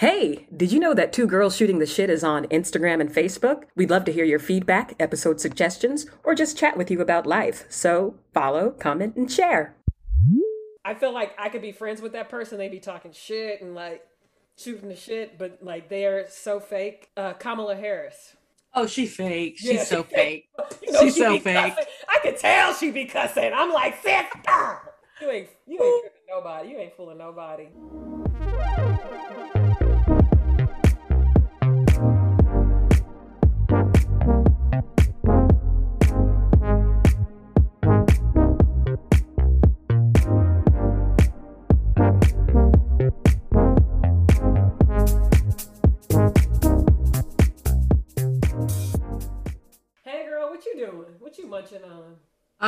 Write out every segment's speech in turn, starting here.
Hey, did you know that Two Girls Shooting the Shit is on Instagram and Facebook? We'd love to hear your feedback, episode suggestions, or just chat with you about life. So follow, comment, and share. I feel like I could be friends with that person. They'd be talking shit and like shooting the shit, but like they are so fake. Uh, Kamala Harris. Oh, she fake. She's Yeah, so she fake. You know She's she so fake. cussing. I could tell she be cussing. I'm like, sister, you ain't you ain't tripping nobody. You ain't fooling nobody.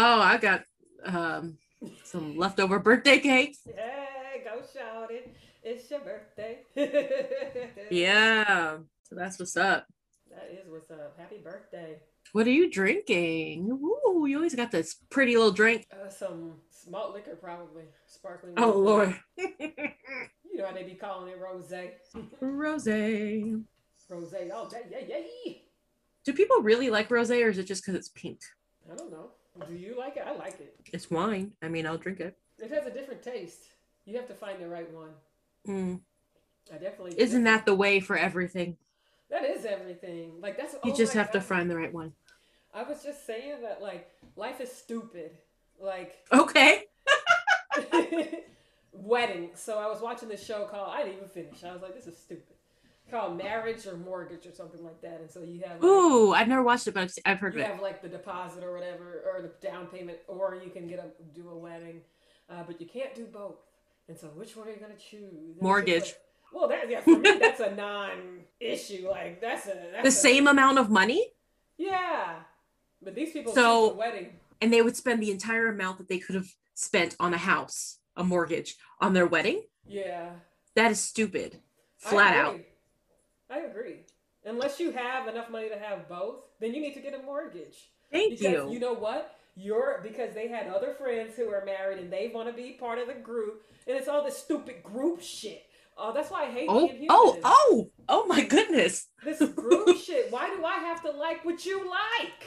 Oh, I got um some leftover birthday cake. Hey, go shout it. It's your birthday. Yeah. So that's what's up. That is what's up. Happy birthday. What are you drinking? Ooh, you always got this pretty little drink. Uh, some malt liquor, probably. Sparkling. Oh rosé. Lord. You know how they be calling it rose. Rose. Rose all day. Yeah, yeah. Do people really like rose or is it just because it's pink? I don't know. Do you like it? I like it. It's wine. I mean, I'll drink it. It has a different taste. You have to find the right one. Mm. I definitely. Isn't that the way for everything? That is everything. Like that's. You oh just have to find the right one. I was just saying that like life is stupid. Like Okay. wedding. So I was watching this show called I didn't even finish. I was like, this is stupid. Called Marriage or Mortgage or something like that. And so you have like, Ooh, I've never watched it, but I've, I've heard of you it. have like the deposit or whatever or the down payment, or you can get a do a wedding, uh, but you can't do both. And so which one are you gonna choose? And Mortgage. like- well, that yeah, for me that's a non-issue. Like that's a that's The a- same amount of money, Yeah, but these people So- the wedding. and they would spend the entire amount that they could have spent on a house, a mortgage, on their wedding. Yeah. That is stupid. Flat out. I agree. Unless you have enough money to have both, then you need to get a mortgage. Thank Because you. you know what? You're because they had other friends who are married and they want to be part of the group, and it's all this stupid group shit. Oh, that's why I hate Oh, being oh, human. oh, oh, oh my goodness. This group shit. Why do I have to like what you like?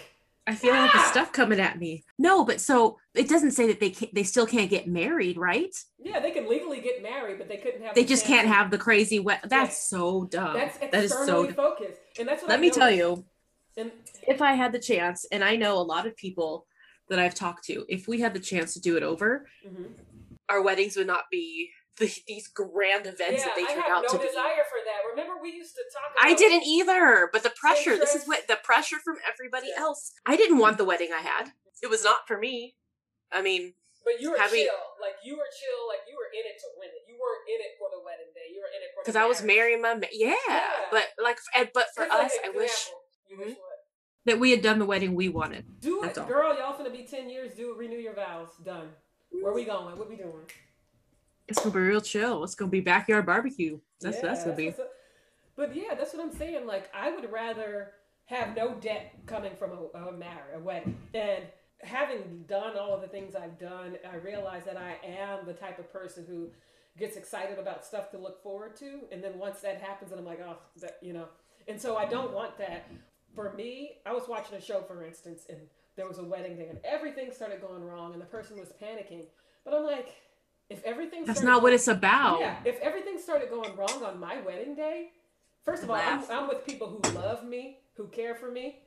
I feel like the stuff coming at me. No, but so it doesn't say that they can't, they still can't get married, right? Yeah, they can legally get married, but they couldn't have. They the just can't have the crazy wet. That's so dumb. That's that is so. externally dumb. focused, and that's what Let I me tell you, And if I had the chance, and I know a lot of people that I've talked to, if we had the chance to do it over, mhm. our weddings would not be the, these grand events yeah, that they I turn out no to be. I no desire for that. Remember, we used to talk. About I didn't either, but the pressure, this is what the pressure from everybody Yeah. else. I didn't want the wedding I had. It was not for me. I mean, But you were Having- chill, like you were chill, like you were in it to win it. You weren't in it for the wedding day. You were in it for because I was marrying my ma- yeah, Yeah. but like, and, but for Just like us, an I wish example. You wish Mhm. what? that we had done the wedding we wanted. Do That's it, all. girl. Y'all finna be ten years. Do it. Renew your vows. Done. Where we going? What we doing? It's gonna be real chill. It's gonna be backyard barbecue. That's that's gonna be. But yeah, that's what I'm saying. Like, I would rather have no debt coming from a, a marriage, a wedding, and having done all of the things I've done, I realize that I am the type of person who gets excited about stuff to look forward to, and then once that happens, and I'm like, oh, that you know, and so I don't want that. For me, I was watching a show, for instance, and there was a wedding day, and everything started going wrong, and the person was panicking. But I'm like, if everything That's started not what it's about. yeah, if everything started going wrong on my wedding day, first of all, I'm, I'm with people who love me, who care for me,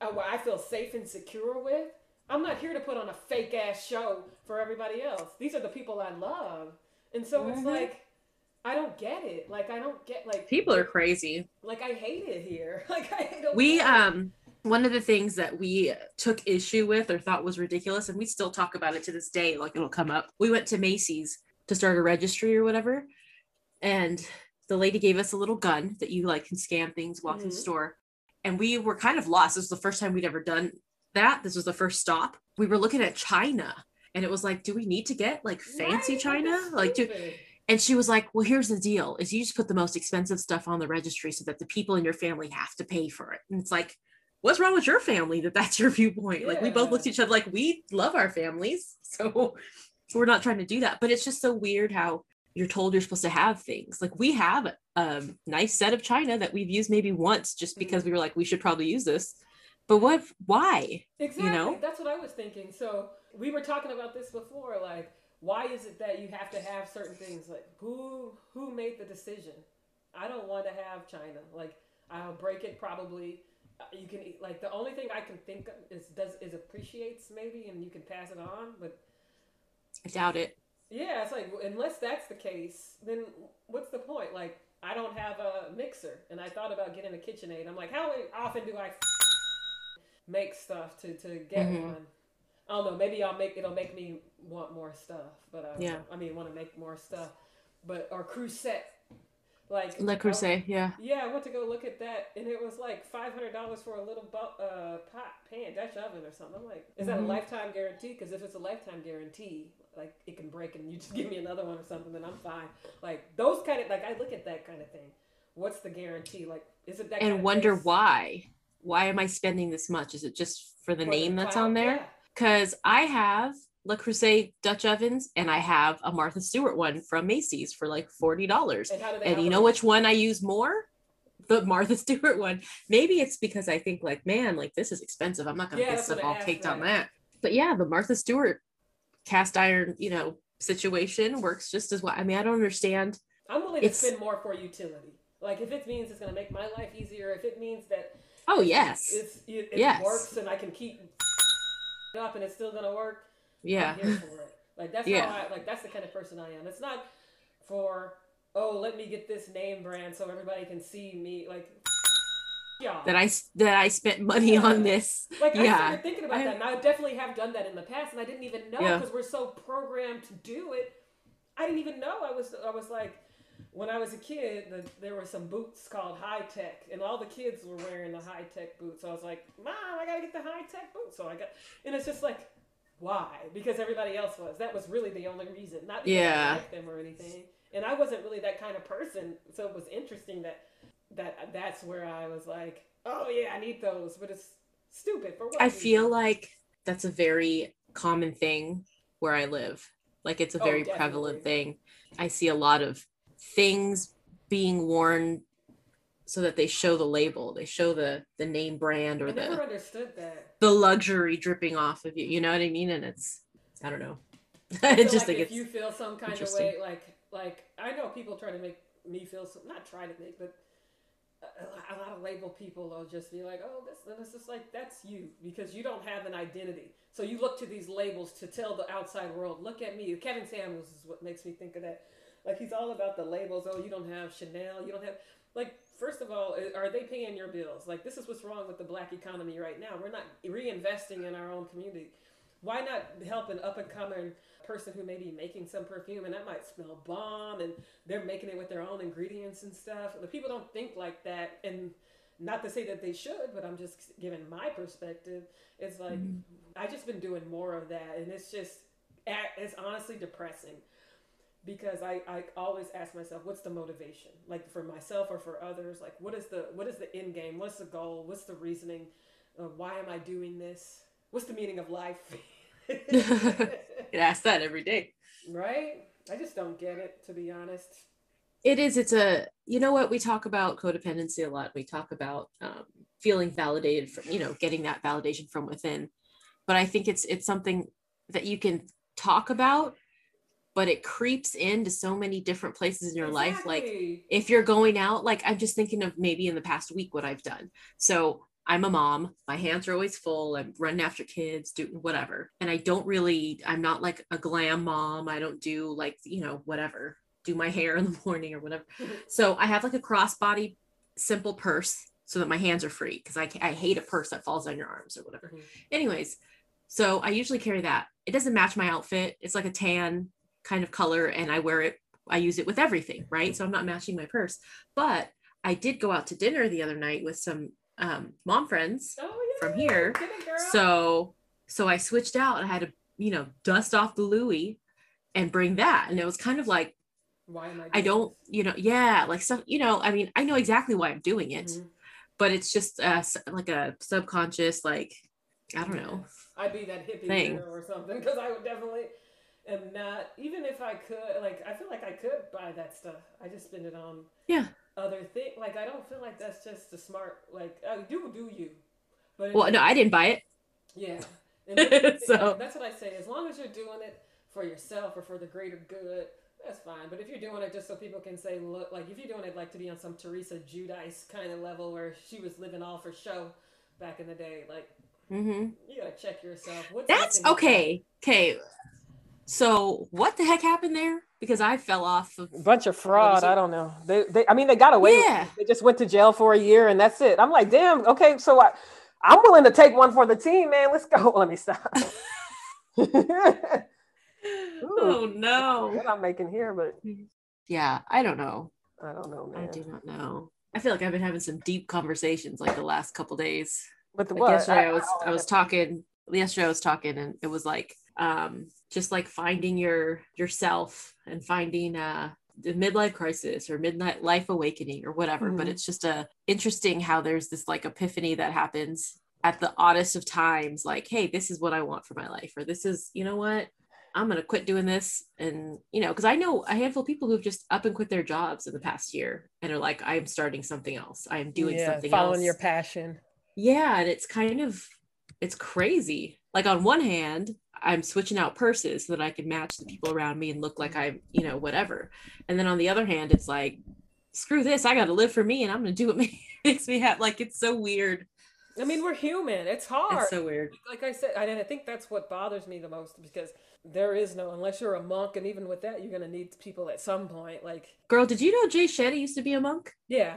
uh, where I feel safe and secure with. I'm not here to put on a fake ass show for everybody else. These are the people I love, and so it's Mhm. like I don't get it. Like I don't get like People are crazy. like I hate it here. Like I don't. We um one of the things that we took issue with or thought was ridiculous, and we still talk about it to this day, like it'll come up. We went to Macy's to start a registry or whatever, and the lady gave us a little gun that you like can scan things, walk in the Mhm. store, and we were kind of lost. This was the first time we'd ever done that. This was the first stop. We were looking at China, and it was like, do we need to get like fancy Right? China? Like, do and she was like, Well, here's the deal is you just put the most expensive stuff on the registry so that the people in your family have to pay for it. And it's like, what's wrong with your family that that's your viewpoint? Like we both Yeah. looked at each other like we love our families. So we're not trying to do that. But it's just so weird how you're told you're supposed to have things. Like we have a nice set of china that we've used maybe once just mm-hmm. because we were like, we should probably use this. But what, why? Exactly. You know? That's what I was thinking. So we were talking about this before. Like, why is it that you have to have certain things? Like, who who made the decision? I don't want to have China. Like, I'll break it probably. Uh, You can eat, like the only thing I can think of is does is appreciates maybe, and you can pass it on. But I doubt it. yeah, it's like unless that's the case, then what's the point? Like, I don't have a mixer, and I thought about getting a KitchenAid. I'm like, how often do I make stuff to to get Mhm. one? I don't know. Maybe I'll make it'll make me want more stuff, but I, Yeah. I mean, want to make more stuff, but or crusette, like Le I- Creuset, yeah. yeah, I went to go look at that, and it was like five hundred dollars for a little bu- uh, pot pan Dutch oven or something. I'm like, is that Mhm. a lifetime guarantee? Because if it's a lifetime guarantee, like it can break, and you just give me another one or something, then I'm fine. Like those kind of like I look at that kind of thing. What's the guarantee? Like, is it that? And wonder place why. Why am I spending this much? Is it just for the for name that's on there? Yeah. Because I have Le Creuset Dutch ovens and I have a Martha Stewart one from Macy's for like $40. And how do they? And you know which one I use more? The Martha Stewart one. Maybe it's because I think like, man, like this is expensive. I'm not gonna Yeah, get stuff all caked on that. But yeah, the Martha Stewart cast iron, you know, situation works just as well. I mean, I don't understand. I'm willing to it's- spend more for utility. Like if it means it's going to make my life easier, if it means that Oh yes. it's it, it Yes. works and I can keep it up and it's still going to work, Yeah. Here for it. Like that's Yeah. how I like that's the kind of person I am. It's not for oh let me get this name brand so everybody can see me like yeah. That I that I spent money on this. like I yeah. started thinking about I- that, and I definitely have done that in the past, and I didn't even know Yeah. because we're so programmed to do it. I didn't even know. I was I was like, when I was a kid, the, there were some boots called high tech, and all the kids were wearing the high tech boots. So I was like, Mom, I gotta get the Hi-Tec boots. So I got, and it's just like, why? Because everybody else was. That was really the only reason, not because Yeah. I liked them or anything. And I wasn't really that kind of person, so it was interesting that that that's where I was like, oh yeah, I need those, but it's stupid for what? I reason? feel like that's a very common thing where I live. Like it's a Oh, very definitely. prevalent thing. I see a lot of things being worn so that they show the label, they show the the name brand or the understood that. the luxury dripping off of you. You know what I mean? And it's I don't know. I just like think if you feel some kind of way, like like I know people try to make me feel some, not try to make, but a, a lot of label people will just be like, oh, this, and it's just like that's you because you don't have an identity. So you look to these labels to tell the outside world, look at me. Kevin Samuels is what makes me think of that. Like he's all about the labels. Oh, you don't have Chanel. You don't have like. First of all, are they paying your bills? Like this is what's wrong with the black economy right now. We're not reinvesting in our own community. Why not help an up and coming person who may be making some perfume and that might smell bomb and they're making it with their own ingredients and stuff. The people don't think like that and not to say that they should, but I'm just giving my perspective. It's like Mhm. I just been doing more of that and it's just it's honestly depressing because I, I always ask myself what's the motivation? Like for myself or for others? Like what is the what is the end game? What's the goal? What's the reasoning? Uh, why am i doing this? What's the meaning of life? I ask that every day. right? I just don't get it to be honest. It is. It's a you know what? We talk about codependency a lot. We talk about um, feeling validated from you know getting that validation from within. But i think it's it's something that you can talk about but it creeps into so many different places in your life like if you're going out like i'm just thinking of maybe in the past week what i've done. So i'm a mom my hands are always full i'm running after kids doing whatever and i don't really i'm not like a glam mom i don't do like you know whatever do my hair in the morning or whatever. So i have like a crossbody simple purse so that my hands are free because I, I hate a purse that falls on your arms or whatever. Mhm. anyways so i usually carry that. It doesn't match my outfit. It's like a tan kind of color and i wear it i use it with everything right so i'm not matching my purse but i did go out to dinner the other night with some um, mom friends oh, yeah. from here. It, so so i switched out i had to you know dust off the louis and bring that and it was kind of like why am i i don't you know yeah like stuff you know i mean i know exactly why i'm doing it this? Mhm. but it's just uh like a subconscious like i don't know I'd be that hippie thing. or something because I would definitely. Am not even if I could like I feel like I could buy that stuff. I just spend it on Yeah. other thing. Like I don't feel like that's just the smart like uh, do do you. But Well, no, I didn't buy it. yeah. And that's, So- that's what I say. As long as you're doing it for yourself or for the greater good, that's fine. But if you're doing it just so people can say, look, like if you're doing it like to be on some Teresa Giudice kind of level where she was living all for show back in the day, like mm-hmm. you gotta check yourself. What's That's okay. Okay. So what the heck happened there? Because I fell off of. bunch of fraud. I don't know. They, they, I mean, they got away. Yeah. They just went to jail for a year, and that's it. I'm like, damn. Okay, so I, I'm willing to take one for the team, man. Let's go. Let me stop. Oh no. what I'm making here, but Yeah, I don't know. I don't know, I do not know. I feel like I've been having some deep conversations like the last couple days. But the Like what? yesterday I was don't I was talking yesterday I was talking and it was like um just like finding your yourself and finding uh the midlife crisis or midnight life awakening or whatever. But Mhm. it's just a interesting how there's this like epiphany that happens at the oddest of times like hey this is what I want for my life or this is you know what? I'm going to quit doing this. And you know because I know a handful of people who've just up and quit their jobs in the past year and are like I'm starting something else. I am doing yeah, something following else. your passion. yeah and it's kind of it's crazy. Like on one hand i'm switching out purses so that i can match the people around me and look like i'm you know whatever and then on the other hand it's like screw this i gotta live for me and i'm gonna do what makes me happy like it's so weird I mean, we're human. It's hard. it's so weird like I said, I, and I think that's what bothers me the most because there is no, unless you're a monk, and even with that, you're gonna need people at some point. Like, girl did you know jay shetty used to be a monk yeah,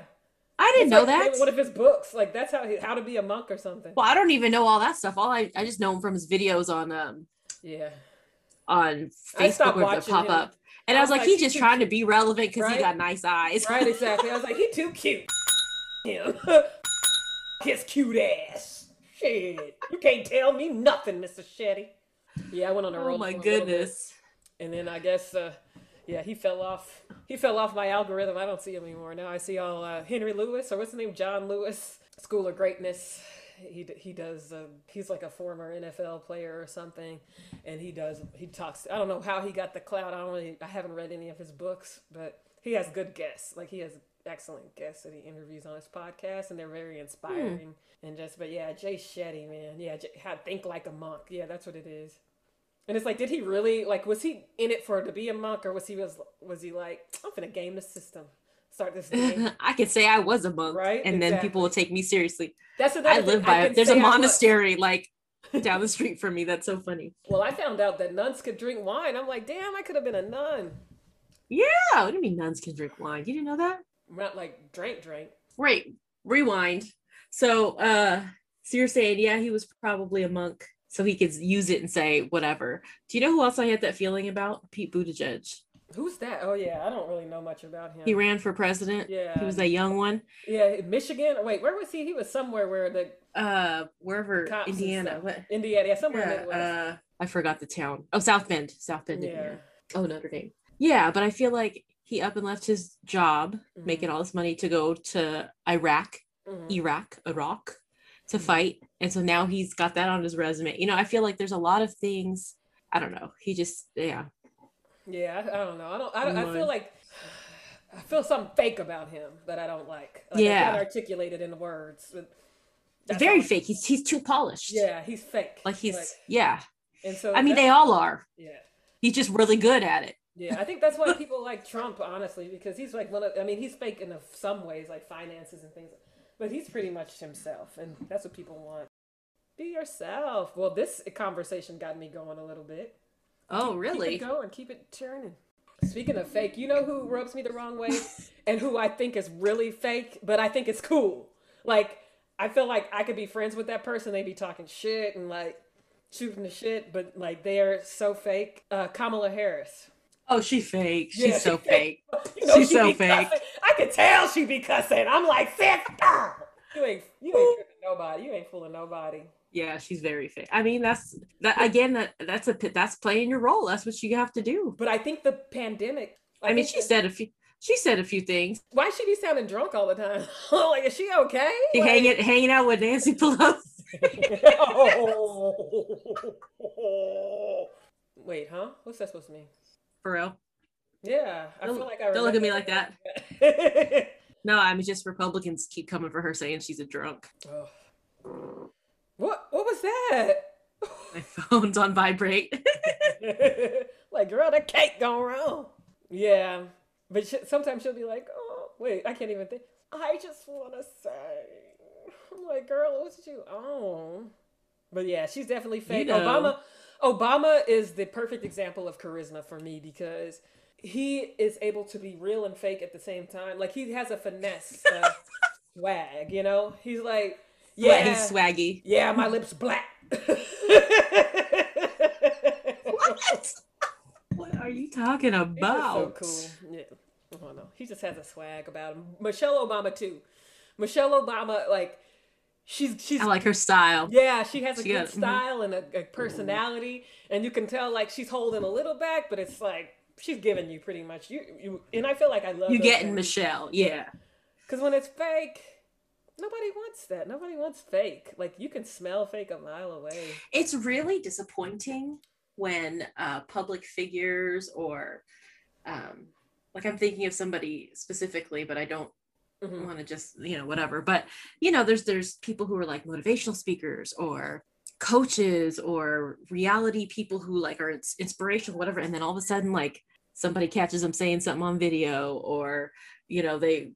i didn't It's know like that One of his books, like that's how he, how to be a monk or something. well i don't even know all that stuff all i, I just know him from his videos on um Yeah, on facebook where they pop him. up and I i was was like like, he's just trying to be relevant because Right? he got nice eyes right, exactly. I was like, he too cute. Him, his cute ass. Shit, you can't tell me nothing, Mister Shetty. Yeah, I went on a roll. oh my for a little bit. goodness And then I guess, uh, yeah, he fell off. He fell off my algorithm. I don't see him anymore. Now I see all uh, Henry Lewis or what's his name, John Lewis, School of Greatness. He he does. Uh, he's like a former NFL player or something, and he does. He talks. I don't know how he got the clout. I don't really. I haven't read any of his books, but he has good guests. Like he has excellent guests that he interviews on his podcast, and they're very inspiring. And just, but yeah, Jay Shetty, man, yeah, how think like a monk. Yeah, that's what it is. And it's like, did he really like? Was he in it for to be a monk, or was he was was he like, I'm gonna game the system, start this game? I could say I was a monk, Right? And then people will take me seriously. That's what I live by it. There's a I monastery like down the street from me. That's so funny. Well, I found out that nuns could drink wine. I'm like, damn, I could have been a nun. Yeah. What do you mean nuns can drink wine? You didn't know that? Not like drink, drink. Right. Rewind. So, uh, so you're saying, yeah, he was probably a monk, so he could use it and say whatever. Do you know who else I had that feeling about? Pete Buttigieg. Who's that? Oh yeah, I don't really know much about him. He ran for president. Yeah. He was a young one. yeah, Michigan. Wait, where was he? He was somewhere where the Uh, wherever Indiana. What? Indiana, yeah, somewhere Yeah, uh, I forgot the town. Oh, South Bend. South Bend, yeah. Indiana. Oh, Notre Dame. Yeah, but I feel like he up and left his job, Mhm. making all this money to go to Iraq, Mhm. Iraq, Iraq, to Mhm. fight, and so now he's got that on his resume. You know, I feel like there's a lot of things. I don't know. He just, yeah, Yeah, I, don't know. I don't. I, don't, I feel like I feel something fake about him that I don't like. like I Yeah. can't articulate it in words. Very fake. He's he's too polished. Yeah, he's fake. like he's yeah. and so I mean, they all are. Yeah, He's just really good at it. yeah. I think that's why people like Trump, honestly, because he's like one of. I mean, he's fake in some ways, like finances and things, but he's pretty much himself, and that's what people want. Be yourself. Well, this conversation got me going a little bit. Oh, Keep really? it going. Keep it turning. Speaking of fake, you know who rubs me the wrong way and who I think is really fake, but I think it's cool. Like, I feel like I could be friends with that person. They'd be talking shit and like shooting the shit, but like they're so fake. Uh, Kamala Harris. Oh, she fake. She's Yeah, so she fake. You She's she so fake. cussing. I could tell she'd be cussing. I'm like, sis, you ain't you ain't tripping nobody. You ain't fooling nobody. Yeah, she's very fake. I mean, that's that again. That that's a that's playing your role. That's what you have to do. But I think the pandemic. I mean, she that- said a few. She said a few things. Why she be sounding drunk all the time? like, is she okay? She Like- hanging hanging out with Nancy Pelosi. Wait, huh? What's that supposed to mean? For real. Yeah, I Don't- feel like I don't look at me like that. No, I mean just Republicans keep coming for her saying she's a drunk. oh. What? What was that? My phone's on vibrate. like, girl, that cake gone wrong. Yeah, but she, sometimes she'll be like, "Oh, wait, I can't even think." I just want to say, I'm like, "Girl, what's you on?" But yeah, she's definitely fake. know. Obama, Obama is the perfect example of charisma for me because he is able to be real and fake at the same time. Like he has a finesse uh, swag, you know. He's like, yeah, he's swaggy. yeah, my lips black. What? What are you talking about? so cool. Yeah. I don't know. He just has a swag about him. Michelle Obama too. Michelle Obama, like, she's she's I like her style. yeah, she has a She good got- mhm. style and a, a personality, and you can tell like she's holding a little back, but it's like she's giving you pretty much you you. And I feel like I love You getting. Michelle, yeah. Because when it's fake, nobody wants that. Nobody wants fake. Like you can smell fake a mile away. It's really disappointing when uh, public figures or, um, like I'm thinking of somebody specifically, but I don't Mhm. want to just you know whatever. But you know, there's there's people who are like motivational speakers or coaches or reality people who like are inspirational, whatever, and then all of a sudden like somebody catches them saying something on video or you know they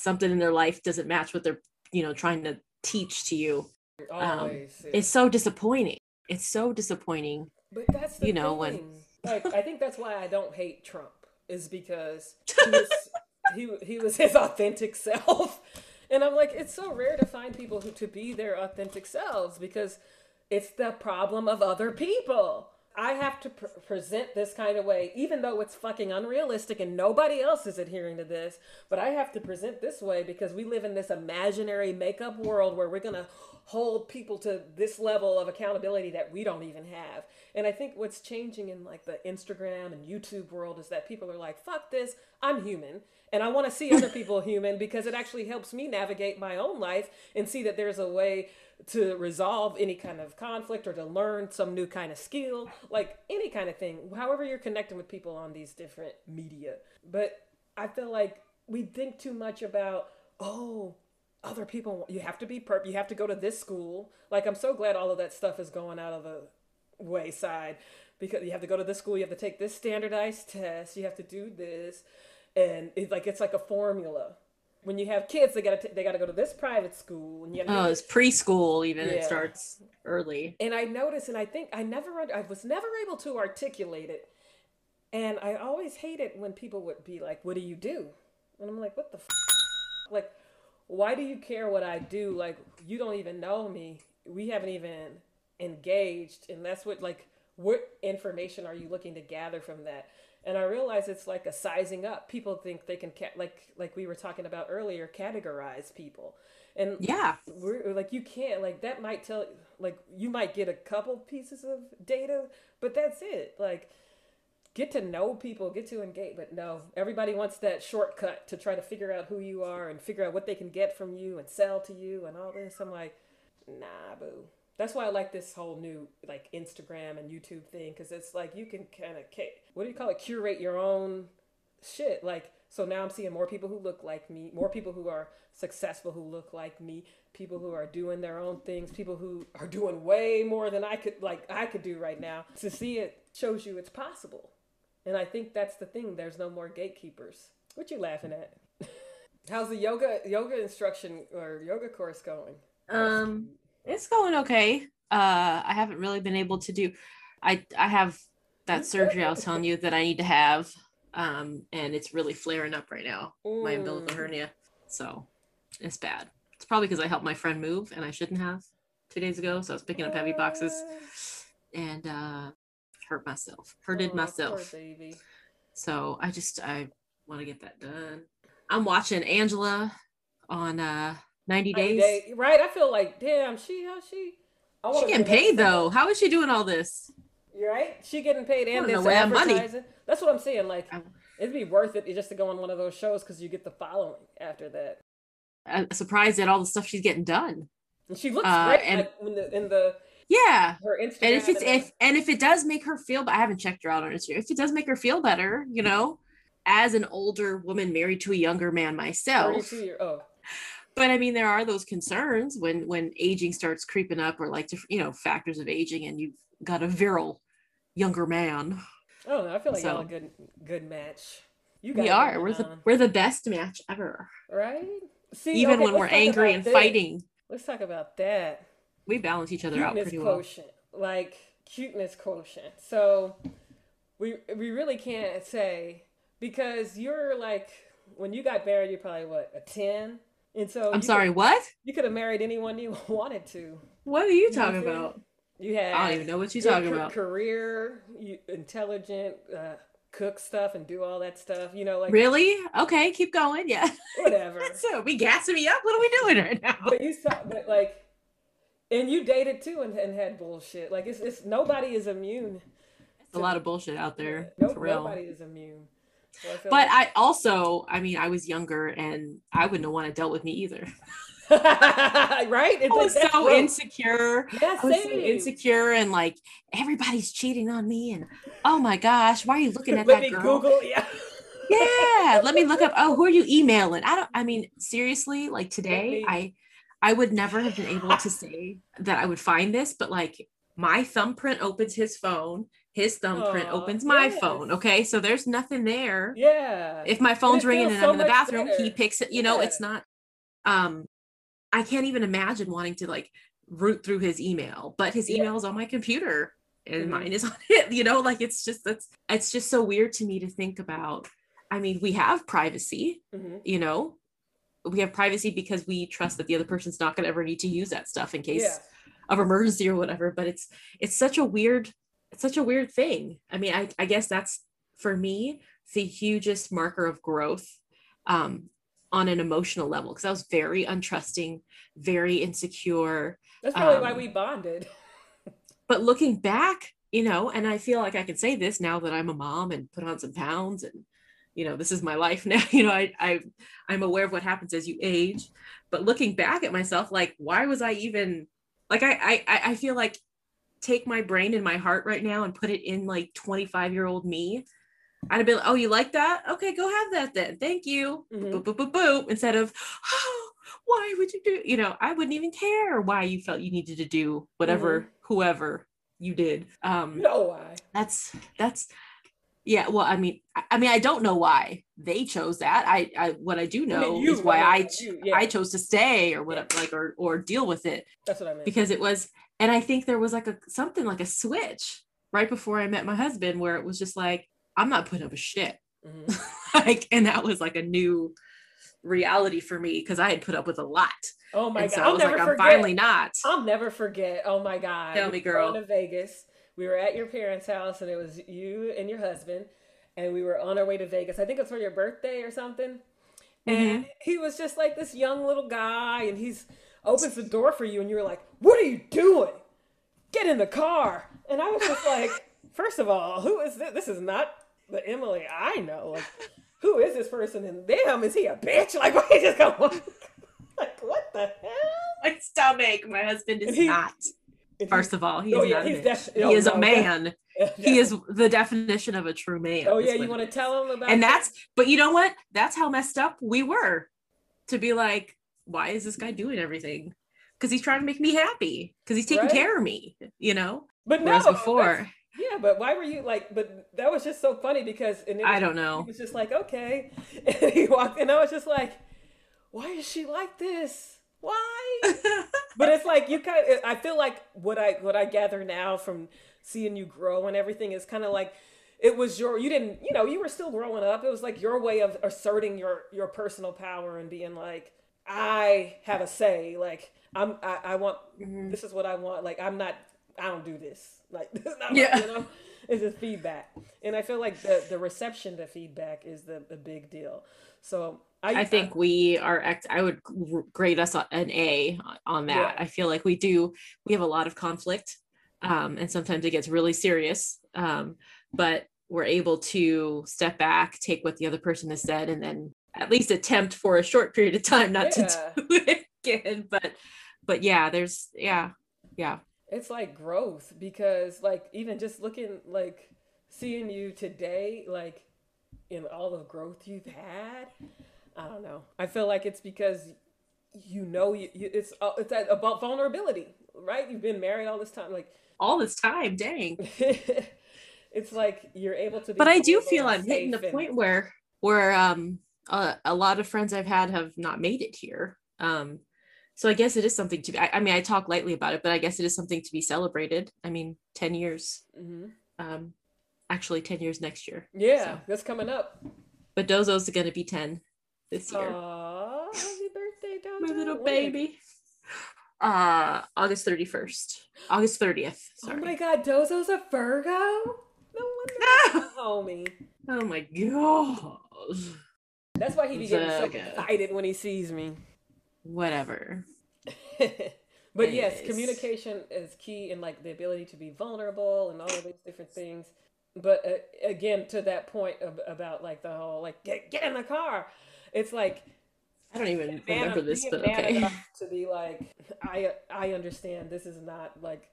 something in their life doesn't match what they're you know trying to teach to you um, Always. yeah. it's so disappointing it's so disappointing But that's the you know, when- like I think that's why I don't hate Trump is because he was he, he was his authentic self. And I'm like, it's so rare to find people who to be their authentic selves because it's the problem of other people. I have to pr- present this kind of way, even though it's fucking unrealistic and nobody else is adhering to this. But I have to present this way because we live in this imaginary makeup world where we're gonna hold people to this level of accountability that we don't even have. And I think what's changing in like the Instagram and YouTube world is that people are like, fuck this, I'm human. And I want to see other people human because it actually helps me navigate my own life and see that there's a way to resolve any kind of conflict or to learn some new kind of skill, like any kind of thing, however you're connecting with people on these different media. But I feel like we think too much about, oh, other people, you have to be perp, you have to go to this school. Like, I'm so glad all of that stuff is going out of the wayside because you have to go to this school, you have to take this standardized test, you have to do this. And it's like, it's like a formula. When you have kids, they gotta they gotta go to this private school, and you oh it's preschool even Yeah. it starts early and I noticed, and I think I never, I was never able to articulate it. And I always hated when people would be like, "What do you do?" And I'm like, "What the, f-? like, why do you care what I do? Like, you don't even know me. We haven't even engaged, and that's what like, what information are you looking to gather from that?" And I realize it's like a sizing up. People think they can, ca- like, like we were talking about earlier, categorize people. And yeah we're like you can't like that might tell like you might get a couple pieces of data but that's it like get to know people get to engage but no everybody wants that shortcut to try to figure out who you are and figure out what they can get from you and sell to you and all this. I'm like nah boo. That's why i like this whole new like instagram and youtube thing because it's like you can kind of what do you call it? Curate your own shit. Like so now i'm seeing more people who look like me more people who are successful who look like me people who are doing their own things people who are doing way more than i could like i could do right now. To see it shows you it's possible and i think that's the thing there's no more gatekeepers. What you laughing at? How's the yoga yoga instruction or yoga course going? Um it's going okay. Uh i haven't really been able to do i i have that surgery i was telling you that i need to have um and it's really flaring up right now my umbilical Mm. hernia. So it's bad. It's probably because i helped my friend move and i shouldn't have two days ago so i was picking up heavy boxes. And uh hurt myself hurted Oh, myself so i just i want to get that done i'm watching angela on uh 90 90 days day- right i feel like damn she how she I she getting paid though how is she doing all this You're right. She getting paid and this away our money. advertising. That's what I'm saying. Like, I'm- it'd be worth it just to go on one of those shows because you get the following after that. I'm surprised at all the stuff she's getting done And she looks Uh, great. and- like in the in the Yeah. her Instagram. And if it's if and if it does make her feel I haven't checked her out on Instagram. If it does make her feel better, you know, as an older woman married to a younger man myself. oh But I mean there are those concerns when when aging starts creeping up or like different, you know, factors of aging and you've got a virile younger man. Oh. I feel like y'all So- a good good match. You We are. We're the um, we're the best match ever. right. See, Even okay, when we're angry and this. fighting, Let's talk about that. We balance each other out pretty well. quotient, like cuteness quotient. So we we really can't say because you're like when you got married, you're probably what a ten, and so I'm sorry, what? you could have married anyone you wanted to. What are you You talking about? You had I don't even know what you're talking about. Career, you, intelligent, uh, cook stuff and do all that stuff. You know, like Really? Okay, keep going. Yeah. whatever. so we gassing me up. What are we doing right now? but you saw, but like, and you dated too and, and had bullshit. Like it's it's nobody is immune. a lot of bullshit out there No, nobody is immune. So I But like- I also, I mean, I was younger and I wouldn't have wanted to dealt with me either. right? It's I like, was that's so insecure. Yeah, I was so insecure and like everybody's cheating on me and oh my gosh, why are you looking at Let that me girl? Google. Yeah. yeah let me look up oh who are you emailing i don't i mean seriously like today i i would never have been able to say that i would find this but like my thumbprint opens his phone his thumbprint opens my yes. phone okay so there's nothing there Yeah. if my phone's ringing and so i'm in the bathroom he picks it you know Yeah. it's not um i can't even imagine wanting to like root through his email but his Yeah. email is on my computer and Mhm. mine is on it you know like it's just that's it's just so weird to me to think about i mean we have privacy Mhm. you know we have privacy because we trust that the other person's not going to ever need to use that stuff in case Yeah. of emergency or whatever but it's it's such a weird it's such a weird thing i mean i, I guess that's for me the hugest marker of growth um on an emotional level because i was very untrusting very insecure That's probably why um, we bonded. but looking back you know and i feel like i can say this now that i'm a mom and put on some pounds and you know this is my life now you know i, I i'm aware of what happens as you age. But looking back at myself like why was i even like i i I- feel like take my brain and my heart right now and put it in like 25 year old me. I'd be like oh you like that? Okay go have that then. Thank you. Mhm. boop, boop, boop, boop, instead of oh, why would you do you know i wouldn't even care why you felt you needed to do whatever whoever you did. Um know why? that's that's yeah well i mean I, I mean i don't know why they chose that i i what i do I know mean, you, is why I i you, yeah. i chose to stay or whatever like or or deal with it That's what I meant. because it was and i think there was like a something like a switch right before i met my husband where it was just like i'm not putting up a shit Mhm. like and that was like a new reality for me because i had put up with a lot Oh my and god! so i I'll was never like i'm forget. finally not I'll never forget. Oh my god! Tell me, girl. going to Vegas. We were at your parents' house, and it was you and your husband, and we were on our way to Vegas. I think it was for your birthday or something. And mm-hmm. he was just like this young little guy, and he's opens the door for you, and you're like, "What are you doing? Get in the car!" And I was just like, first of all, who is this? This is not the Emily I know. Like, who is this person? And damn, is he a bitch? Like, why he just go? like, what the hell? my stomach my husband is he- not first of all he Oh, is yeah, he's def- he is no, a man def- he is the definition of a true man Oh yeah, you want to tell him about? and that? that's but you know what that's how messed up we were to be like why is this guy doing everything because he's trying to make me happy because he's taking Right. care of me you know but no, whereas that's- before Yeah, but why were you like? But that was just so funny because and it i don't know. He was just like, okay, and he walked, and I was just like, why is she like this? Why? but it's like you kind. Of, I feel like what I what I gather now from seeing you grow and everything is kind of like it was your you didn't you know you were still growing up it was like your way of asserting your your personal power and being like i have a say like i'm i, I want Mhm. this is what i want like i'm not i don't do this like this is not Yeah. yeah. you know it's just feedback and i feel like the the reception to feedback is the the big deal so i I think we are. ex- I would grade us an A on that. Yeah. I feel like we do. We have a lot of conflict, um, and sometimes it gets really serious. Um, but we're able to step back, take what the other person has said, and then at least attempt for a short period of time not Yeah. to do it again. But, but yeah, there's yeah, yeah. it's like growth because like even just looking like seeing you today like in all the growth you've had i don't know. I feel like it's because you know you, you it's uh, it's about vulnerability right? You've been married all this time like all this time dang. It's like you're able to be but i do feel i'm hitting the and- point where where um uh, a lot of friends i've had have not made it here. Um so i guess it is something to be I, I mean i talk lightly about it but i guess it is something to be celebrated. I mean 10 years Mhm. um actually 10 years next year. Yeah So- that's coming up. But dozo's going to be 10 this year. Aw, happy birthday my little When is it? baby. Uh august 31st august 30th oh my god dozo's a virgo? No wonder homie. Oh my god. That's why he be getting so excited when he sees me. Whatever. But yes, communication is key in like the ability to be vulnerable and all of these different things. But uh, again, to that point of, about like the whole like get get in the car, it's like i don't even remember this but okay to be like I I understand this is not like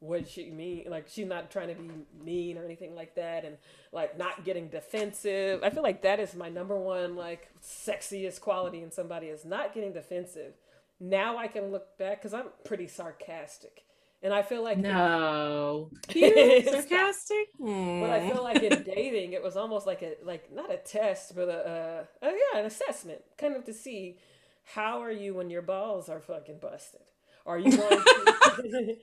what she mean like she's not trying to be mean or anything like that and like not getting defensive. I feel like that is my number one like sexiest quality in somebody is not getting defensive. Now I can look back cuz I'm pretty sarcastic. And I feel like no Stop. sarcastic but I feel like in dating, it was almost like a like not a test, but a, uh uh yeah, an assessment, kind of to see how are you when your balls are fucking busted. Are you going to?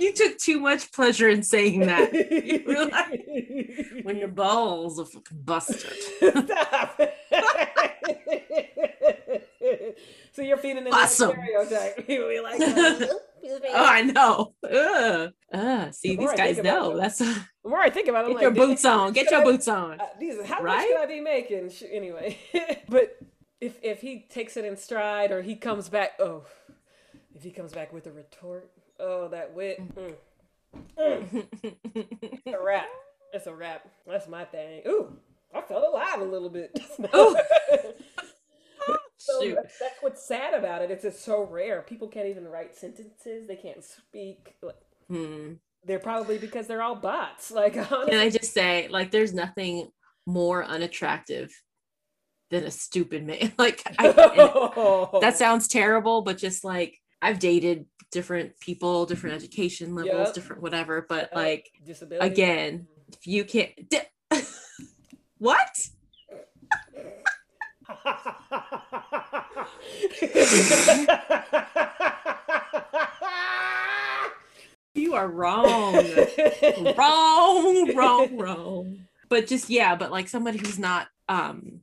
you took too much pleasure in saying that You when your balls are fucking busted Stop. So you're feeding in Awesome. that stereotype. You be like, oh, oh i know Ugh. Uh, see The these guys know it, that's the more I think about it, I'm get your like, damn, boots on get your I- boots on Uh, these, how much Right? could I be making? Anyway, but if if he takes it in stride or he comes back, oh, if he comes back with a retort, oh, that wit, mm. Mm. It's a wrap. It's a wrap. That's my thing. Ooh, I felt alive a little bit. Ooh. So that's, that's what's sad about it. It's just so rare. People can't even write sentences. They can't speak. Hmm. They're probably because they're all bots. Like honestly, Can I just say, like, there's nothing more unattractive than a stupid man. Like, I, that sounds terrible, but just like I've dated different people, different education levels, Yep. different whatever. But Yep. like, disability again, if you can't, di- what? You are wrong. wrong, wrong, wrong. But just yeah, but like somebody who's not um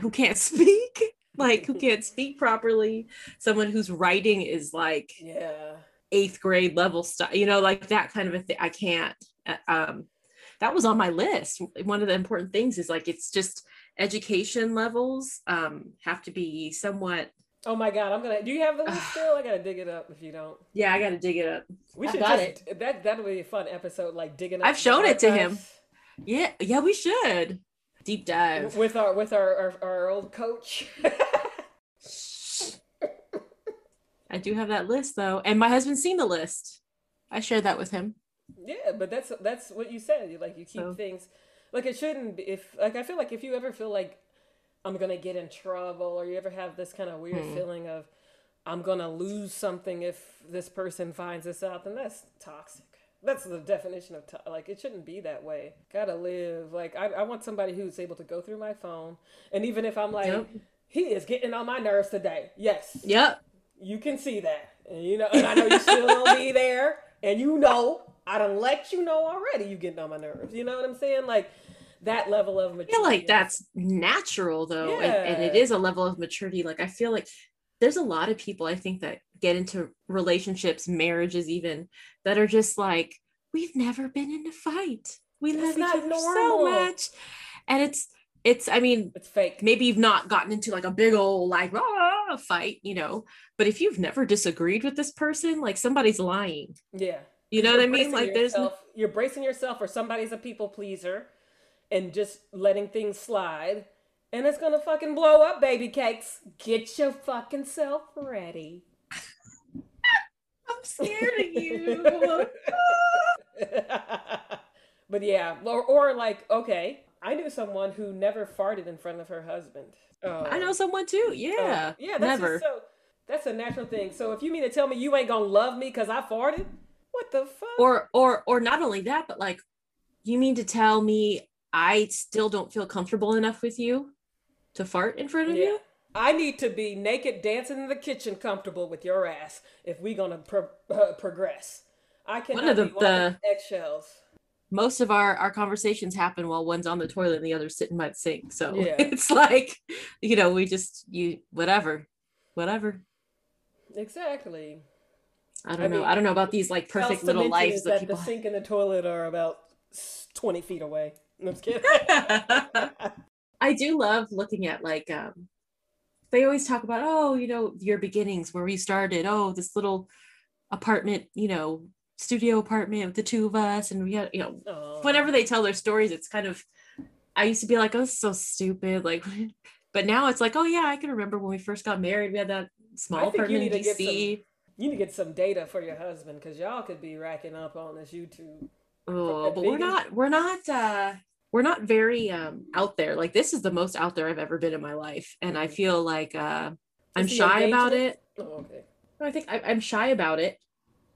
who can't speak, like who can't speak properly, someone whose writing is like yeah. eighth grade level stuff, you know, like that kind of a thing. I can't. uh, Um, that was on my list. One of the important things is like it's just education levels um have to be somewhat. Oh my god, I'm gonna. Do you have the list still? I gotta dig it up if you don't. Yeah, I got to dig it up. We should got just that that'll be a fun episode, like digging. Up I've shown it to him. Yeah, yeah, we should deep dive. with our with our our, our old coach. I do have that list though, and my husband's seen the list. I shared that with him. yeah, but that's that's what you said. You like you keep So- things like it shouldn't. Be, if like I feel like if you ever feel like I'm gonna get in trouble, or you ever have this kind of weird Hmm. feeling of I'm gonna lose something if this person finds this out, then that's toxic. That's the definition of to- like it shouldn't be that way. Gotta live. Like I, I want somebody who's able to go through my phone, and even if I'm like, Yep. he is getting on my nerves today. Yes, Yep. you can see that, and you know, and I know you still gonna be there, and you know, I done let you know already. You getting on my nerves. You know what I'm saying? Like that level of I maturity. feel like that's natural though, and, and it Yeah. is a level of maturity. Like I feel like there's a lot of people I think that get into relationships, marriages even, that are just like, we've never been in a fight. We That's love each other normal. so much. And it's it's I mean, It's fake. maybe you've not gotten into like a big old like "Ah," fight, you know, but if you've never disagreed with this person, like somebody's lying. Yeah. You know what I mean? Like there's yourself, you're bracing yourself or somebody's a people pleaser and just letting things slide. And it's gonna fucking blow up, baby cakes. Get your fucking self ready. I'm scared of you. but yeah, or, or like, okay, I knew someone who never farted in front of her husband. Oh. I um, know someone too. Uh, yeah. Oh, yeah, that's never. so. That's a natural thing. So if you mean to tell me you ain't gonna love me because I farted, what the fuck? or or or not only that, but like, you mean to tell me I still don't feel comfortable enough with you to fart in front of yeah. you? I need to be naked dancing in the kitchen, comfortable with your ass if we gonna pro- uh, progress. I cannot of the- the- eggshells. Most of our our conversations happen while one's on the toilet and the other's sitting by the sink. So Yeah. it's like, you know, we just you whatever, whatever. Exactly. I don't I know. mean, I don't know about these like perfect little lives that that people. the sink and the toilet are about twenty feet away. No, I'm just kidding. I do love looking at like um they always talk about oh you know your beginnings where we started oh this little apartment you know studio apartment with the two of us and we had you know whenever they tell their stories it's kind of I used to be like oh so stupid like but now it's like oh yeah I can remember when we first got married we had that small apartment in need to get DC You need to get some data for your husband because y'all could be racking up on this YouTube. Oh, but we're not we're not uh we're not very um out there. Like this is the most out there I've ever been in my life. And I feel like uh I'm shy about it. Oh, okay. I think I, I'm shy about it.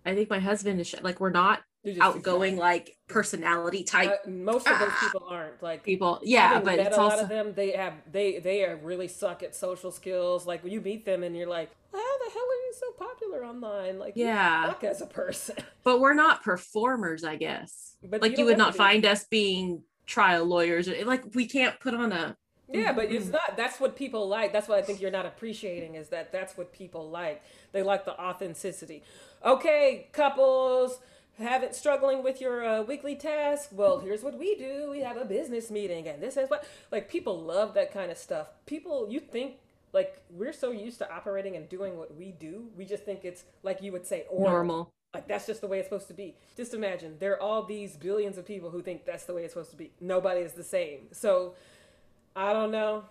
I think my husband is shy. like we're not You're just too outgoing like personality type Uh, most of those Ah. people aren't like people. Yeah, but it's a lot also of them. They have they they are really suck at social skills. Like when you meet them and you're like, how the hell are you so popular online? Like Yeah. as a person. but we're not performers, I guess. But like you, don't would not find us being trial lawyers. Like we can't put on a Yeah, but it's Mhm. not. That's what people like. That's what I think you're not appreciating is that that's what people like. They like the authenticity. Okay, couples haven't struggling with your uh, weekly task. Well, here's what we do. We have a business meeting, and this is what like people love that kind of stuff. People, you think like we're so used to operating and doing what we do, we just think it's like you would say normal. Like that's just the way it's supposed to be. Just imagine there are all these billions of people who think that's the way it's supposed to be. Nobody is the same. So I don't know.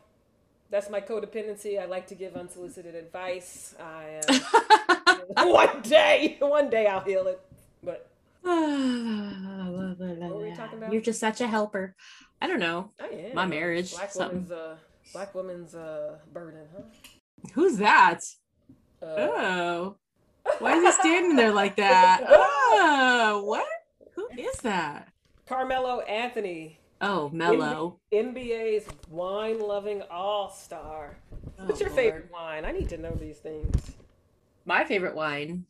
That's my codependency. I like to give unsolicited advice. I uh, one day, one day I'll heal it. But what were we talking about? You're just such a helper. I don't know. I am My marriage, Black something. woman's uh, black woman's uh, burden, huh? Who's that? Uh, Oh. Why is he standing there like that? Oh, what? Who is that? Carmelo Anthony, Oh, Melo. NBA's wine-loving all-star. What's Oh, your Lord. favorite wine? I need to know these things. My favorite wine.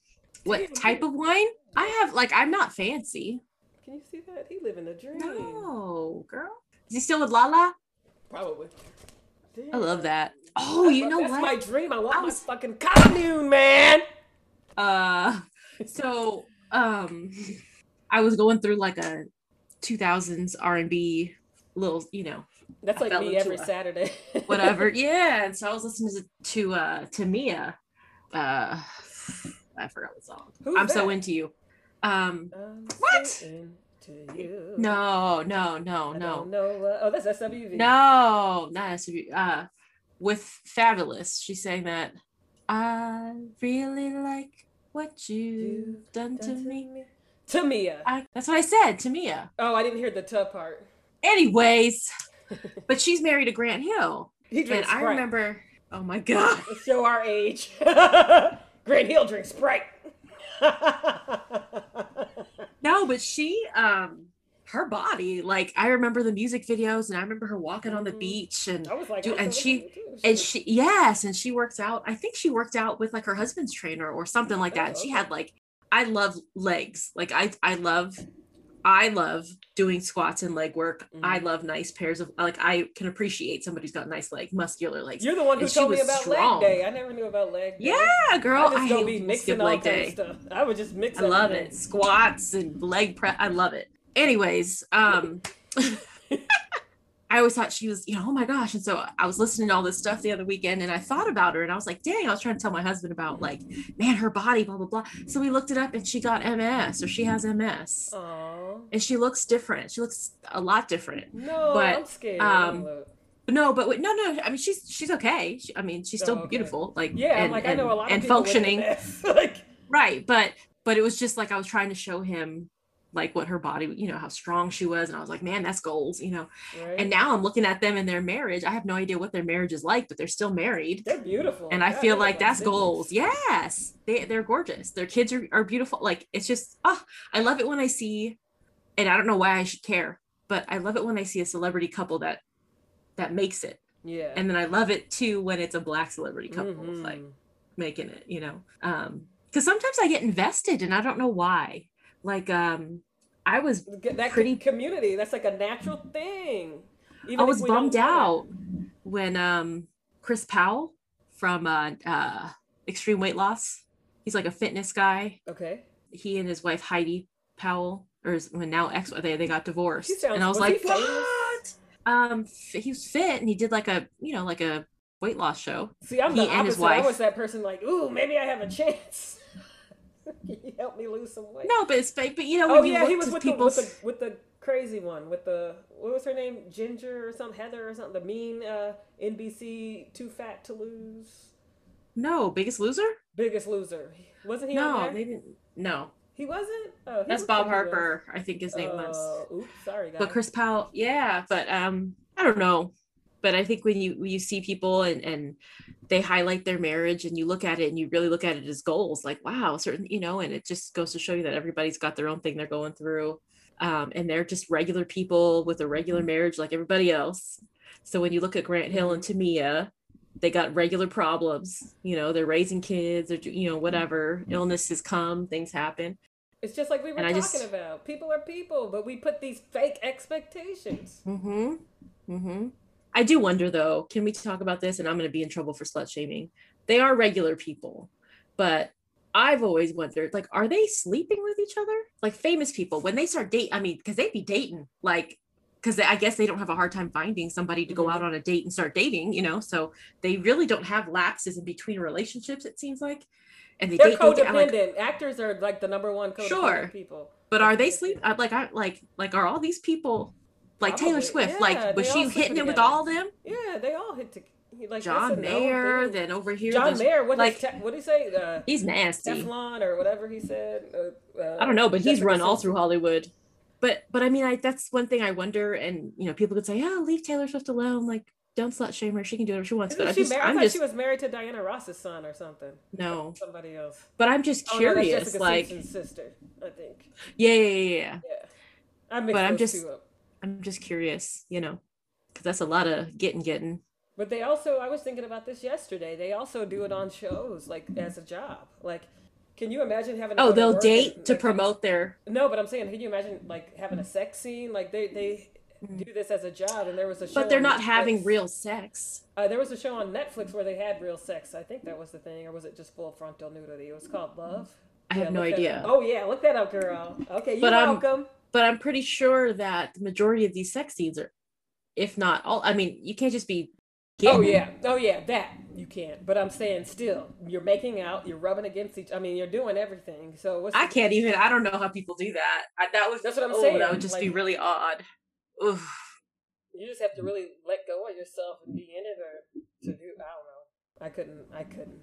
What type of wine? I have like I'm not fancy. Can you see that? He living a dream. No, girl. Is he still with Lala? Probably. I love that. Oh, you know That's what? my dream. I want I my was- fucking commune, man. uh so um I was going through like a 2000s R&B little, you know, That's I like me every a- Saturday. whatever. yeah, and so I was listening to to uh to Mia. Uh I forgot what song. Who's I'm so into you. Um I'm What? so into you. no, no, no, I no. Uh, oh, that's SWV. No, not SUV. Uh, with Fabolous, she sang that. I really like what you've done to me. Tamia. I, that's what I said to Mia. Oh, I didn't hear the tub part. Anyways, but she's married to Grant Hill, He and drinks I Sprite. remember. Oh my god. Show our age. Grant Hill drinks Sprite. No, but she um her body like I remember the music videos and I remember her walking on the Mhm. beach and I was like, I'm and she- into it too. and she yes and she works out i think she worked out with like her husband's trainer or something like that Oh, she had like i love legs like i i love i love doing squats and leg work i Mhm. love nice pairs of like i can appreciate somebody who's got nice leg muscular legs You're the one who and told me about strong. leg day. I never knew about leg day. yeah girl I i, just don't be mixing all leg day stuff. I would just mix. i love it squats and leg press i love it anyways um I always thought she was, you know, oh my gosh. And so I was listening to all this stuff the other weekend and I thought about her and I was like, dang, I was trying to tell my husband about like, man, her body, blah, blah, blah. So we looked it up and she got MS or she has MS Aw. and she looks different. She looks a lot different. No, But, I'm scared. um, no, but wait, no, no. I mean, she's, she's okay. She, I mean, she's still Oh, okay. beautiful. Like, yeah, and, like and, I know a lot and people functioning. Like, Right. But but it was just like I was trying to show him like what her body, you know, how strong she was. And I was like, man, that's goals, you know. Right? And now I'm looking at them in their marriage. I have no idea what their marriage is like, but they're still married. they're beautiful. And I God, feel like that's goals. Yes. They they're gorgeous. Their kids are, are beautiful. Like it's just oh, I love it when I see, and I don't know why I should care, but I love it when I see a celebrity couple that that makes it. Yeah. And then I love it too when it's a black celebrity couple like Mhm. making it, you know. Um, because sometimes I get invested and I don't know why. Like um I was that pretty- community. That's like a natural thing. Even I was bummed out when um Chris Powell from uh uh Extreme Weight Loss, he's like a fitness guy. Okay. He and his wife Heidi Powell, or his, when now ex they they got divorced. Sounds- and I was, was like, what? Um, he was fit and he did like a you know like a weight loss show. See, I'm He the and his opposite. I was that person like, ooh, maybe I have a chance. Can you help me lose some weight? No, but it's fake. But you know, Oh you yeah, he was with the, with the with the crazy one with the what was her name Ginger or something Heather or something the mean uh, NBC too fat to lose no Biggest Loser. Biggest Loser wasn't he No, they didn't. No, He wasn't. Oh, he that's Bob was. Harper. I think his name was. Uh, oops, sorry guys. but Chris Powell, yeah, but um, I don't know. But I think when you when you see people and and they highlight their marriage and you look at it and you really look at it as goals, like wow, certain you know, and it just goes to show you that everybody's got their own thing they're going through, um, and they're just regular people with a regular marriage like everybody else. So when you look at Grant Hill and Tamia, they got regular problems. You know, they're raising kids or you know whatever illnesses come, things happen. It's just like we were talking just- about. People are people, but we put these fake expectations. Mm-hmm. Mm-hmm. I do wonder though, can we talk about this? And I'm gonna be in trouble for slut shaming. They are regular people, but I've always wondered, like, are they sleeping with each other? Like famous people, when they start date, I mean, because they'd be dating, like, because I guess they don't have a hard time finding somebody to go Mhm. out on a date and start dating, you know. So they really don't have lapses in between relationships, it seems like. And they They're date, date. Like, codependent. Actors are like the number one codependent Sure. people. but are they sleep? I- Like, I like, like, are all these people like Taylor Swift? Yeah, like, was she hitting it with all of them? Yeah, they all hit to like John that's a known Mayer, then over here, John Mayer. What like- like what did he say? Uh, he's nasty. Teflon or whatever he said. Uh, uh, I don't know, but he's run all through Hollywood. But but I mean, I that's one thing I wonder, and you know, people could say, "Oh, leave Taylor Swift alone. Like, don't slut shame her. She can do whatever she wants." Isn't But I she just, mar- I I'm thought just she was married to Diana Ross's son or something. no. Somebody else. But I'm just Oh, no, curious, like, Simpson's sister, I think. yeah, yeah, yeah, yeah. Yeah, I mixed But I'm just- two up. I'm just curious, you know, because that's a lot of getting, getting. But they also, I was thinking about this yesterday. They also do it on shows, like as a job. Like, can you imagine having? Oh, they'll date and, to like, promote their. No, but I'm saying, can you imagine like having a sex scene? Like they they do this as a job, and there was a show. Mm. But they're not having real sex. Uh, there was a show on Netflix where they had real sex. I think that was the thing, or was it just full frontal nudity? It was called Love. I have no idea. Oh yeah, look that up, girl. Okay, you're But, um, welcome. But I'm pretty sure that the majority of these sex scenes are, if not all, I mean, you can't just be. Oh yeah, oh yeah, that you can't. But I'm saying still, you're making out, you're rubbing against each. I mean, you're doing everything. So what's I can't even. I don't know how people do that. I, that was That's what I'm oh, saying, That would just be really odd. Oof. You just have to really let go of yourself and be in it, or to do. I don't know. I couldn't. I couldn't.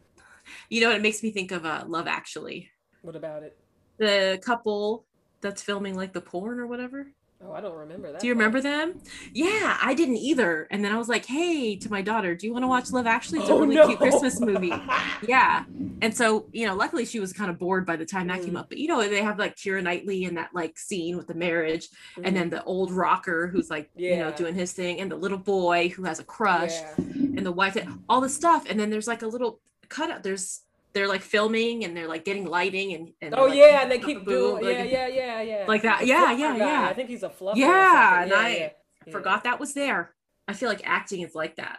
You know, it makes me think of uh, Love Actually, What about it? the couple that's filming like the porn or whatever. Oh, I don't remember that. Do you part. remember them? Yeah, I didn't either. And then I was like, "Hey, to my daughter, do you want to watch Love Actually? It's a Oh, really no. cute Christmas movie." Yeah. And so, you know, luckily she was kind of bored by the time that came Mhm. up. But you know, they have like Keira Knightley in that like scene with the marriage, Mhm. and then the old rocker who's like, you know, doing his thing, and the little boy who has a crush, Yeah. and the wife, all the stuff. And then there's like a little cutout. There's they're like filming and they're like getting lighting and, and Oh like, yeah, and they keep doing. Yeah, yeah, yeah, yeah. Like that. Yeah, yeah, guy. yeah. I think he's a fluffer. Yeah, and yeah, I yeah, forgot that was there. I feel like acting is like that.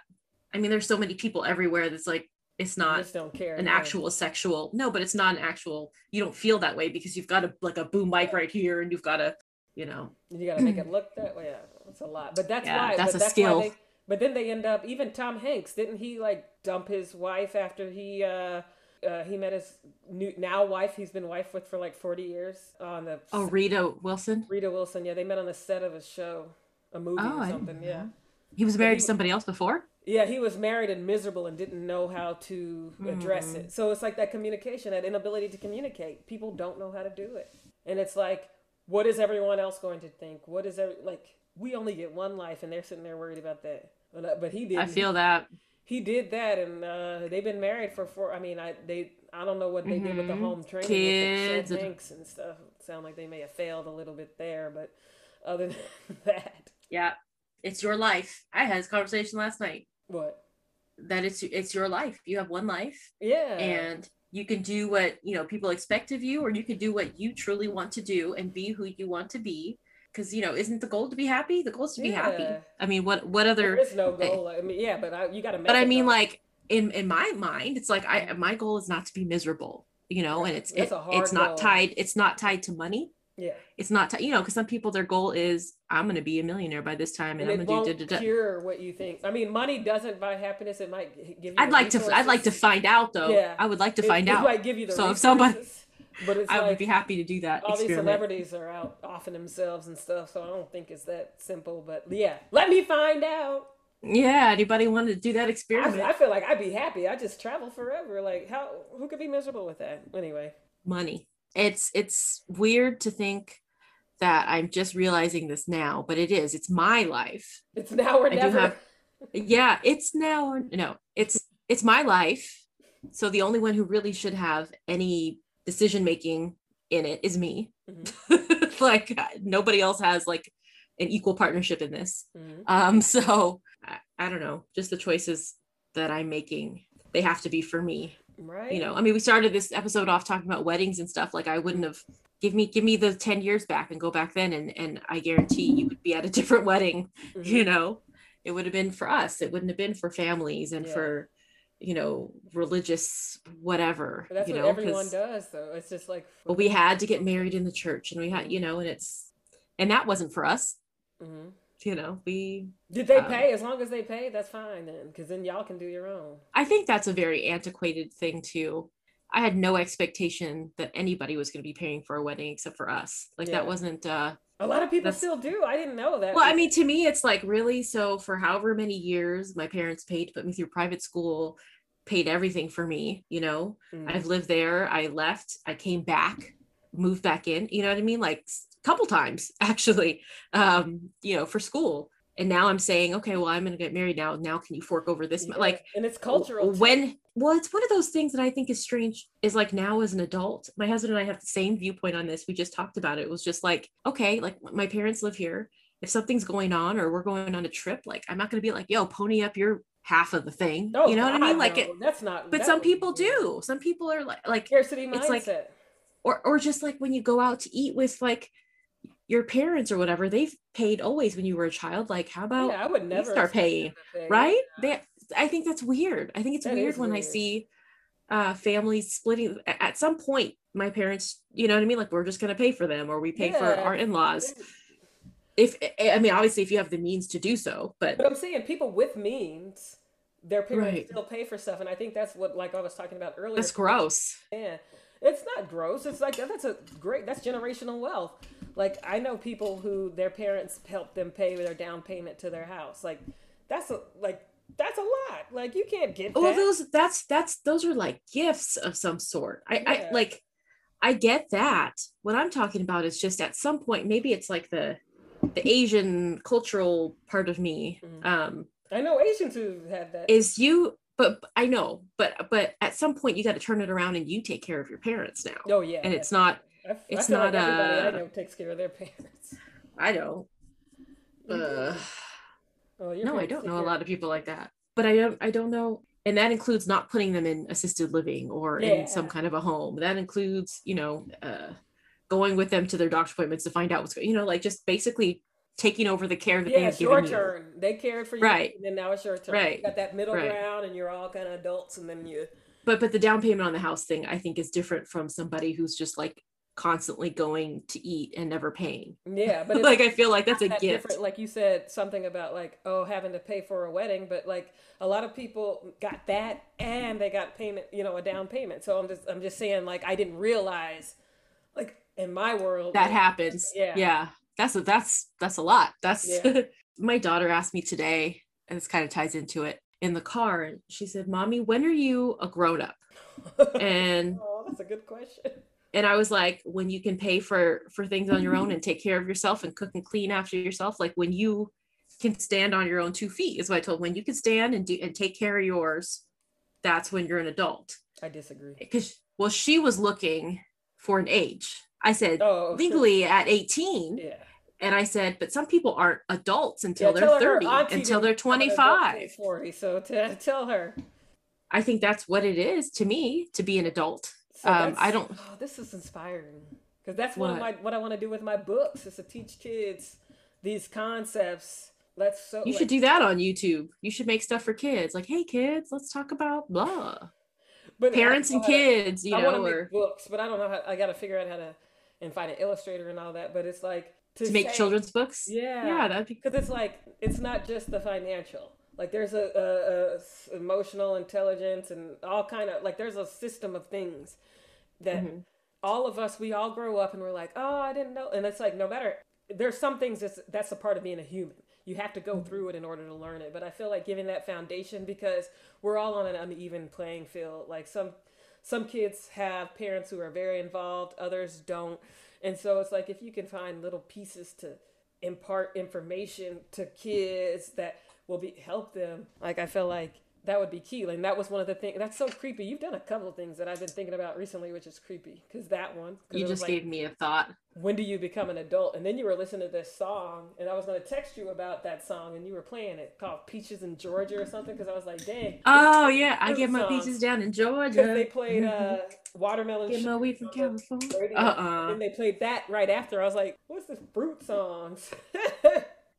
I mean, there's so many people everywhere that's like it's not just don't care. an yeah. actual sexual no, but it's not an actual you don't feel that way because you've got a like a boom mic right here and you've got a you know You gotta make it look that way. Yeah, that's a lot. But that's Yeah, why. that's a that's skill. They, but then they end up. Even Tom Hanks didn't he like dump his wife after he uh, uh he met his new now wife he's been wife with for like forty years on the oh Rita Wilson. Rita Wilson. Yeah, they met on the set of a show, a movie Oh, or something. Yeah. He was married he- to somebody else before? Yeah, he was married and miserable and didn't know how to address Mhm. it. So it's like that communication, that inability to communicate. People don't know how to do it. And it's like, what is everyone else going to think? What is every, like, we only get one life and they're sitting there worried about that. But, uh, but he did. I feel that. He did that and uh, they've been married for four. I mean, I they I don't know what they did with the Mhm. home training Kids with and- the and stuff. Sound like they may have failed a little bit there, but other than that, Yeah. It's your life. I had this conversation last night what? that it's it's your life. You have one life Yeah, and you can do what, you know, people expect of you or you can do what you truly want to do and be who you want to be. Cause you know, isn't the goal to be happy? The goal is to be happy. I mean, what what other there is no goal. I mean, yeah, but I, you got to. but I mean like in in my mind, it's like I my goal is not to be miserable, you know, and it's it, it's not goal. tied it's not tied to money. yeah, It's not ti- you know, because some people their goal is I'm gonna be a millionaire by this time and, and I'm gonna won't do da, da, da. cure what you think. I mean, money doesn't buy happiness. It might give you. I'd like to I'd like to find out though. Yeah. I would like to It- find it out. might give you the So if somebody- resources, but it's I like, would be happy to do that all these celebrities are out offing themselves and stuff, so I don't think it's that simple. But yeah, let me find out. Yeah, anybody want to do that experiment? I feel like I'd be happy. I just travel forever. Like how? Who could be miserable with that? Anyway, Money. It's it's weird to think that I'm just realizing this now, but it is. It's my life. it's now or I never. have- Yeah, it's now or no, it's it's my life. So the only one who really should have any decision making in it is me. Mhm. like nobody else has like an equal partnership in this. Mhm. Um, so I, I don't know, just the choices that I'm making, they have to be for me. Right. You know, I mean, we started this episode off talking about weddings and stuff. Like I wouldn't have give me give me the 10 years back and go back then and and I guarantee you would be at a different wedding, Mhm. you know. It would have been for us. It wouldn't have been for families and Yeah. for you know, religious whatever. But that's you what know, everyone 'cause- does, though. It's just like. well we had to get married in the church and we had, you know, and it's and that wasn't for us, Mhm. you know. We Did they um, pay? As long as they pay, that's fine then, because then y'all can do your own. I think that's a very antiquated thing too. I had no expectation that anybody was going to be paying for a wedding except for us. Like Yeah. that wasn't uh A lot of people That's- still do. I didn't know that. well, I mean to me it's like really so for however many years my parents paid to put me through private school, paid everything for me, you know. Mm. I've lived there, I left, I came back, moved back in, you know what I mean? Like a couple times actually. Um, you know, for school. And now I'm saying, okay, well, I'm going to get married now. Now can you fork over this? Yeah, Like and it's cultural. too. when well it's one of those things that i think is strange is like now as an adult my husband and i have the same viewpoint on this we just talked about it it was just like okay like my parents live here if something's going on or we're going on a trip like i'm not going to be like yo pony up your half of the thing Oh, you know what i mean like no, it that's not. but that some people do some people are like like Scarcity It's like- mindset. or or just like when you go out to eat with like your parents or whatever they've paid always when you were a child like how about yeah, I would never start paying, them to pay. right they i think that's weird i think it's That weird when i see uh families splitting at some point my parents you know what i mean like we're just going to pay for them or we pay for our in-laws if i mean obviously if you have the means to do so but But I'm saying people with means, their parents Right. still pay for stuff, and I think that's what, like I was talking about earlier. that's gross Yeah, it's not gross. It's like that's a great. That's generational wealth. Like I know people who their parents helped them pay their down payment to their house. Like that's a like that's a lot. Like you can't get well that. those that's that's those are like gifts of some sort i i like i get that what i'm talking about is just at some point maybe it's like the the asian cultural part of me Mhm. um I know Asians who have that. is you but i know but but at some point you got to turn it around and you take care of your parents now oh yeah, and it's not I, it's I feel like not, everybody I uh, know takes care of their parents. i don't uh, Oh, no i don't know a lot of people like that but i don't i don't know and that includes not putting them in assisted living or in some kind of a home that includes you know uh going with them to their doctor's appointments to find out what's going you know like just basically taking over the care that they Yeah, your given you turn. They cared for you, Right. And then now it's your turn. Right. You got that middle Right. ground, and you're all kind of adults, and then you. but but the down payment on the house thing i think is different from somebody who's just like constantly going to eat and never paying Yeah, but like i feel like that's a that gift different like you said something about like oh having to pay for a wedding but like a lot of people got that and they got payment you know a down payment so i'm just i'm just saying like i didn't realize like in my world that like, happens Yeah. yeah that's a that's that's a lot that's Yeah. my daughter asked me today and this kind of ties into it in the car and she said, Mommy, when are you a grown up? And oh, that's a good question. And I was like, when you can pay for for things on your own and take care of yourself and cook and clean after yourself, like when you can stand on your own two feet is what I told when you can stand and do and take care of yours, that's when you're an adult. I disagree. Because well, she was looking for an age. I said Oh, legally at 18. Yeah. And I said, but some people aren't adults until Yeah, they're 30, until they're become an adult till 25. 40. So t- tell her. I think that's what it is to me to be an adult. So Um, I don't- Oh, this is inspiring because that's one of What? my what I want to do with my books is to teach kids these concepts. Let's so You like- should do that on YouTube. You should make stuff for kids. Like, hey kids, let's talk about blah. but Parents and don't know how to- kids, you I want to know, make or books, but I don't know how. I got to figure out how to and find an illustrator and all that. But it's like to make say- children's books. Yeah, Yeah, that'd be because it's like it's not just the financial like there's a emotional intelligence and all kind of like there's a system of things that Mhm. all of us we all grow up and we're like oh i didn't know and it's like no matter there's some things that's that's a part of being a human. You have to go through it in order to learn it but i feel like giving that foundation because we're all on an uneven playing field. Like some some kids have parents who are very involved others don't and so it's like if you can find little pieces to impart information to kids that will be help them. Like i feel like that would be key. And that was one of the things that's so creepy. You've done a couple of things that i've been thinking about recently which is creepy because that one You just like, gave me a thought. when do you become an adult? And then you were listening to this song and i was going to text you about that song and you were playing it called peaches in georgia or something because i was like dang. Oh yeah, I get my peaches down in Georgia. they played uh watermelon Get my weed from California. Uh uh and they played that right after. I was like what's this fruit songs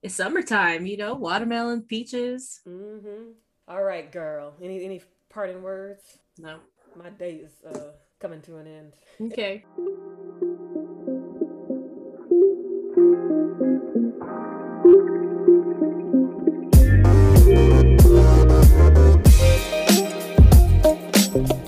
it's summertime, you know, watermelon, peaches. Mm-hmm. All right, girl. Any any parting words? No. My day is uh, coming to an end. Okay.